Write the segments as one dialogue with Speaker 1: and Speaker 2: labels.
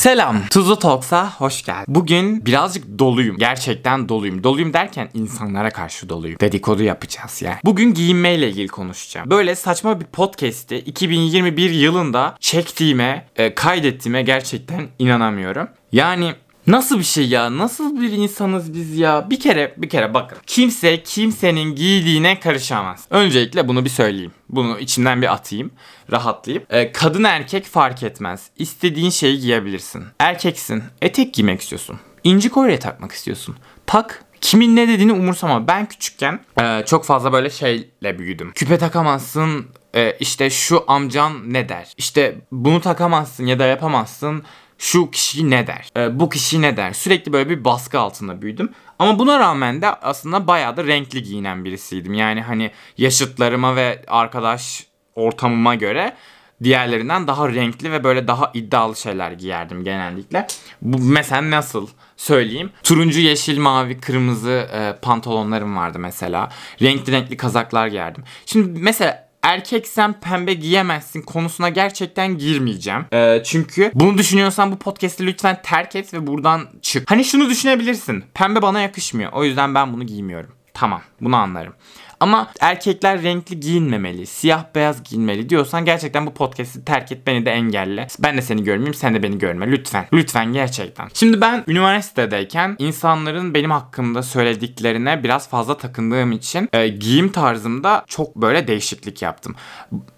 Speaker 1: Selam. Tuzlu Talks'a hoş geldin. Bugün birazcık doluyum. Gerçekten doluyum. Doluyum derken insanlara karşı doluyum. Dedikodu yapacağız yani. Bugün giyinmeyle ilgili konuşacağım. Böyle saçma bir podcast'i 2021 yılında çektiğime, e, kaydettiğime gerçekten inanamıyorum. Yani Nasıl bir şey ya? Nasıl bir insanız biz ya? Bir kere bir kere bakın. Kimse kimsenin giydiğine karışamaz. Öncelikle bunu bir söyleyeyim. Bunu içimden bir atayım. Rahatlayıp. Ee, kadın erkek fark etmez. İstediğin şeyi giyebilirsin. Erkeksin. Etek giymek istiyorsun. İnci kolye takmak istiyorsun. Tak kimin ne dediğini umursama. Ben küçükken e, çok fazla böyle şeyle büyüdüm. Küpe takamazsın, e, işte şu amcan ne der? İşte bunu takamazsın ya da yapamazsın şu kişi ne der? E, bu kişi ne der? Sürekli böyle bir baskı altında büyüdüm. Ama buna rağmen de aslında bayağı da renkli giyinen birisiydim. Yani hani yaşıtlarıma ve arkadaş ortamıma göre diğerlerinden daha renkli ve böyle daha iddialı şeyler giyerdim genellikle. Bu mesela nasıl söyleyeyim? Turuncu, yeşil, mavi, kırmızı e, pantolonlarım vardı mesela. Renkli renkli kazaklar giyerdim. Şimdi mesela erkeksen pembe giyemezsin konusuna gerçekten girmeyeceğim. Ee, çünkü bunu düşünüyorsan bu podcast'i lütfen terk et ve buradan çık. Hani şunu düşünebilirsin. Pembe bana yakışmıyor. O yüzden ben bunu giymiyorum. Tamam bunu anlarım. Ama erkekler renkli giyinmemeli, siyah beyaz giyinmeli diyorsan gerçekten bu podcast'i terk et beni de engelle. Ben de seni görmeyeyim sen de beni görme lütfen. Lütfen gerçekten. Şimdi ben üniversitedeyken insanların benim hakkımda söylediklerine biraz fazla takındığım için e, giyim tarzımda çok böyle değişiklik yaptım.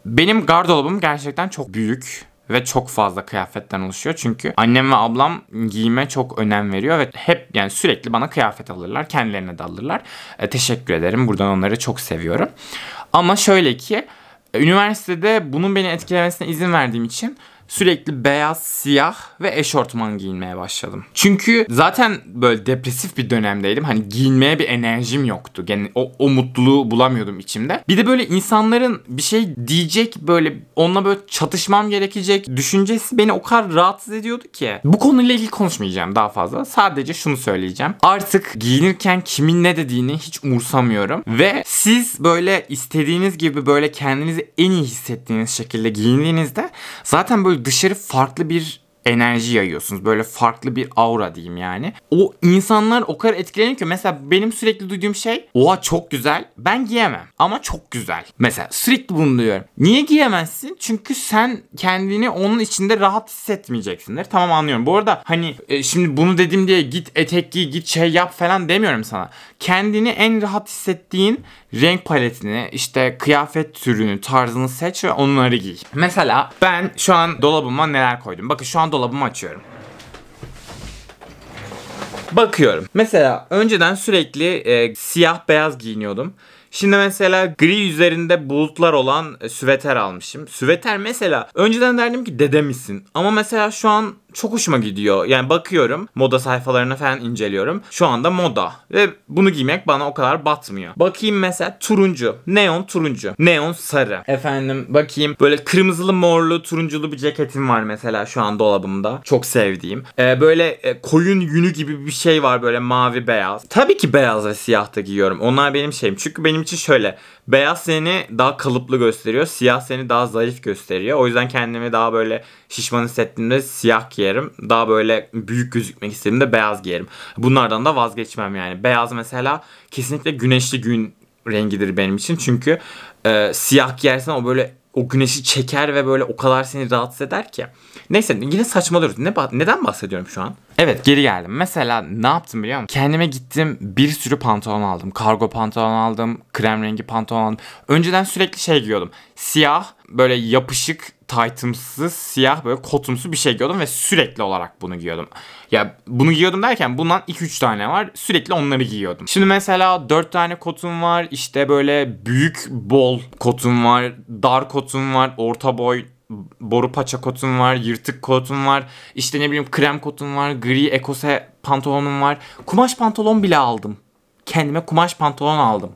Speaker 1: Benim gardırobum gerçekten çok büyük ve çok fazla kıyafetten oluşuyor. Çünkü annem ve ablam giyime çok önem veriyor ve hep yani sürekli bana kıyafet alırlar. Kendilerine de alırlar. E, teşekkür ederim. Buradan onları çok seviyorum. Ama şöyle ki üniversitede bunun beni etkilemesine izin verdiğim için sürekli beyaz, siyah ve eşortman giyinmeye başladım. Çünkü zaten böyle depresif bir dönemdeydim. Hani giyinmeye bir enerjim yoktu. Yani o, o mutluluğu bulamıyordum içimde. Bir de böyle insanların bir şey diyecek böyle onunla böyle çatışmam gerekecek düşüncesi beni o kadar rahatsız ediyordu ki. Bu konuyla ilgili konuşmayacağım daha fazla. Sadece şunu söyleyeceğim. Artık giyinirken kimin ne dediğini hiç umursamıyorum. Ve siz böyle istediğiniz gibi böyle kendinizi en iyi hissettiğiniz şekilde giyindiğinizde zaten böyle dışarı farklı bir enerji yayıyorsunuz. Böyle farklı bir aura diyeyim yani. O insanlar o kadar etkileniyor ki mesela benim sürekli duyduğum şey oha çok güzel ben giyemem ama çok güzel. Mesela sürekli bunu duyuyorum. Niye giyemezsin? Çünkü sen kendini onun içinde rahat hissetmeyeceksindir. Tamam anlıyorum. Bu arada hani e, şimdi bunu dedim diye git etek giy git şey yap falan demiyorum sana. Kendini en rahat hissettiğin renk paletini, işte kıyafet türünü, tarzını seç ve onları giy. Mesela ben şu an dolabıma neler koydum. Bakın şu an dolabımı açıyorum. Bakıyorum. Mesela önceden sürekli e, siyah beyaz giyiniyordum. Şimdi mesela gri üzerinde bulutlar olan e, süveter almışım. Süveter mesela önceden derdim ki dede misin? Ama mesela şu an çok hoşuma gidiyor. Yani bakıyorum moda sayfalarına falan inceliyorum. Şu anda moda ve bunu giymek bana o kadar batmıyor. Bakayım mesela turuncu, neon turuncu, neon sarı. Efendim bakayım böyle kırmızılı morlu turunculu bir ceketim var mesela şu an dolabımda. Çok sevdiğim. Ee, böyle e, koyun yünü gibi bir şey var böyle mavi beyaz. Tabii ki beyaz ve siyah da giyiyorum. Onlar benim şeyim. Çünkü benim için şöyle beyaz seni daha kalıplı gösteriyor. Siyah seni daha zayıf gösteriyor. O yüzden kendimi daha böyle şişman hissettiğimde siyah giyerim. Daha böyle büyük gözükmek istediğimde beyaz giyerim. Bunlardan da vazgeçmem yani. Beyaz mesela kesinlikle güneşli gün rengidir benim için. Çünkü e, siyah giyersen o böyle o güneşi çeker ve böyle o kadar seni rahatsız eder ki. Neyse yine saçmalıyoruz. Ne, neden bahsediyorum şu an? Evet geri geldim. Mesela ne yaptım biliyor musun? Kendime gittim bir sürü pantolon aldım. Kargo pantolon aldım. Krem rengi pantolon aldım. Önceden sürekli şey giyiyordum. Siyah böyle yapışık taytımsı siyah böyle kotumsu bir şey giyiyordum ve sürekli olarak bunu giyiyordum. Ya bunu giyiyordum derken bundan 2-3 tane var. Sürekli onları giyiyordum. Şimdi mesela 4 tane kotum var. İşte böyle büyük bol kotum var. Dar kotum var. Orta boy boru paça kotum var, yırtık kotum var, işte ne bileyim krem kotum var, gri ekose pantolonum var. Kumaş pantolon bile aldım. Kendime kumaş pantolon aldım.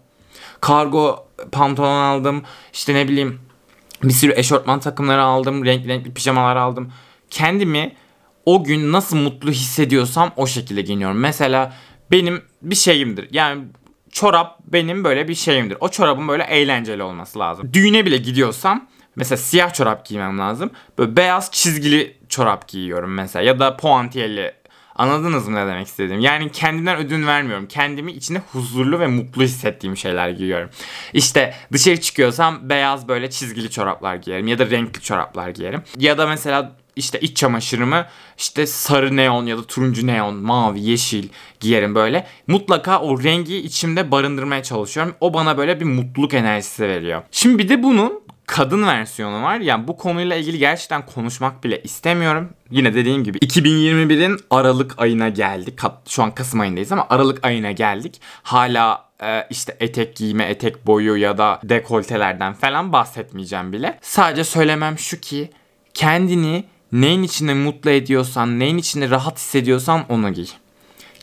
Speaker 1: Kargo pantolon aldım. İşte ne bileyim bir sürü eşortman takımları aldım. Renkli renkli pijamalar aldım. Kendimi o gün nasıl mutlu hissediyorsam o şekilde giyiniyorum. Mesela benim bir şeyimdir. Yani çorap benim böyle bir şeyimdir. O çorabın böyle eğlenceli olması lazım. Düğüne bile gidiyorsam mesela siyah çorap giymem lazım. Böyle beyaz çizgili çorap giyiyorum mesela ya da puantiyeli Anladınız mı ne demek istediğim? Yani kendimden ödün vermiyorum. Kendimi içinde huzurlu ve mutlu hissettiğim şeyler giyiyorum. İşte dışarı çıkıyorsam beyaz böyle çizgili çoraplar giyerim ya da renkli çoraplar giyerim. Ya da mesela işte iç çamaşırımı işte sarı neon ya da turuncu neon, mavi, yeşil giyerim böyle. Mutlaka o rengi içimde barındırmaya çalışıyorum. O bana böyle bir mutluluk enerjisi veriyor. Şimdi bir de bunun kadın versiyonu var. Yani bu konuyla ilgili gerçekten konuşmak bile istemiyorum. Yine dediğim gibi 2021'in Aralık ayına geldik. Şu an Kasım ayındayız ama Aralık ayına geldik. Hala e, işte etek giyme, etek boyu ya da dekoltelerden falan bahsetmeyeceğim bile. Sadece söylemem şu ki kendini neyin içinde mutlu ediyorsan, neyin içinde rahat hissediyorsan onu giy.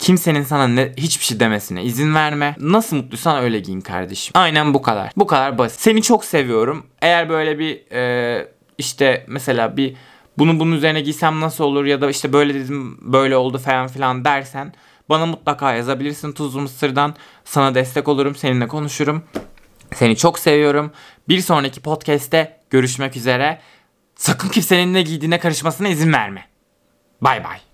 Speaker 1: Kimsenin sana ne, hiçbir şey demesine izin verme. Nasıl mutluysan öyle giyin kardeşim. Aynen bu kadar. Bu kadar basit. Seni çok seviyorum. Eğer böyle bir e, işte mesela bir bunu bunun üzerine giysem nasıl olur ya da işte böyle dedim böyle oldu falan filan dersen bana mutlaka yazabilirsin Tuzlu Mısır'dan. Sana destek olurum, seninle konuşurum. Seni çok seviyorum. Bir sonraki podcast'te görüşmek üzere. Sakın kimsenin ne giydiğine karışmasına izin verme. Bay bay.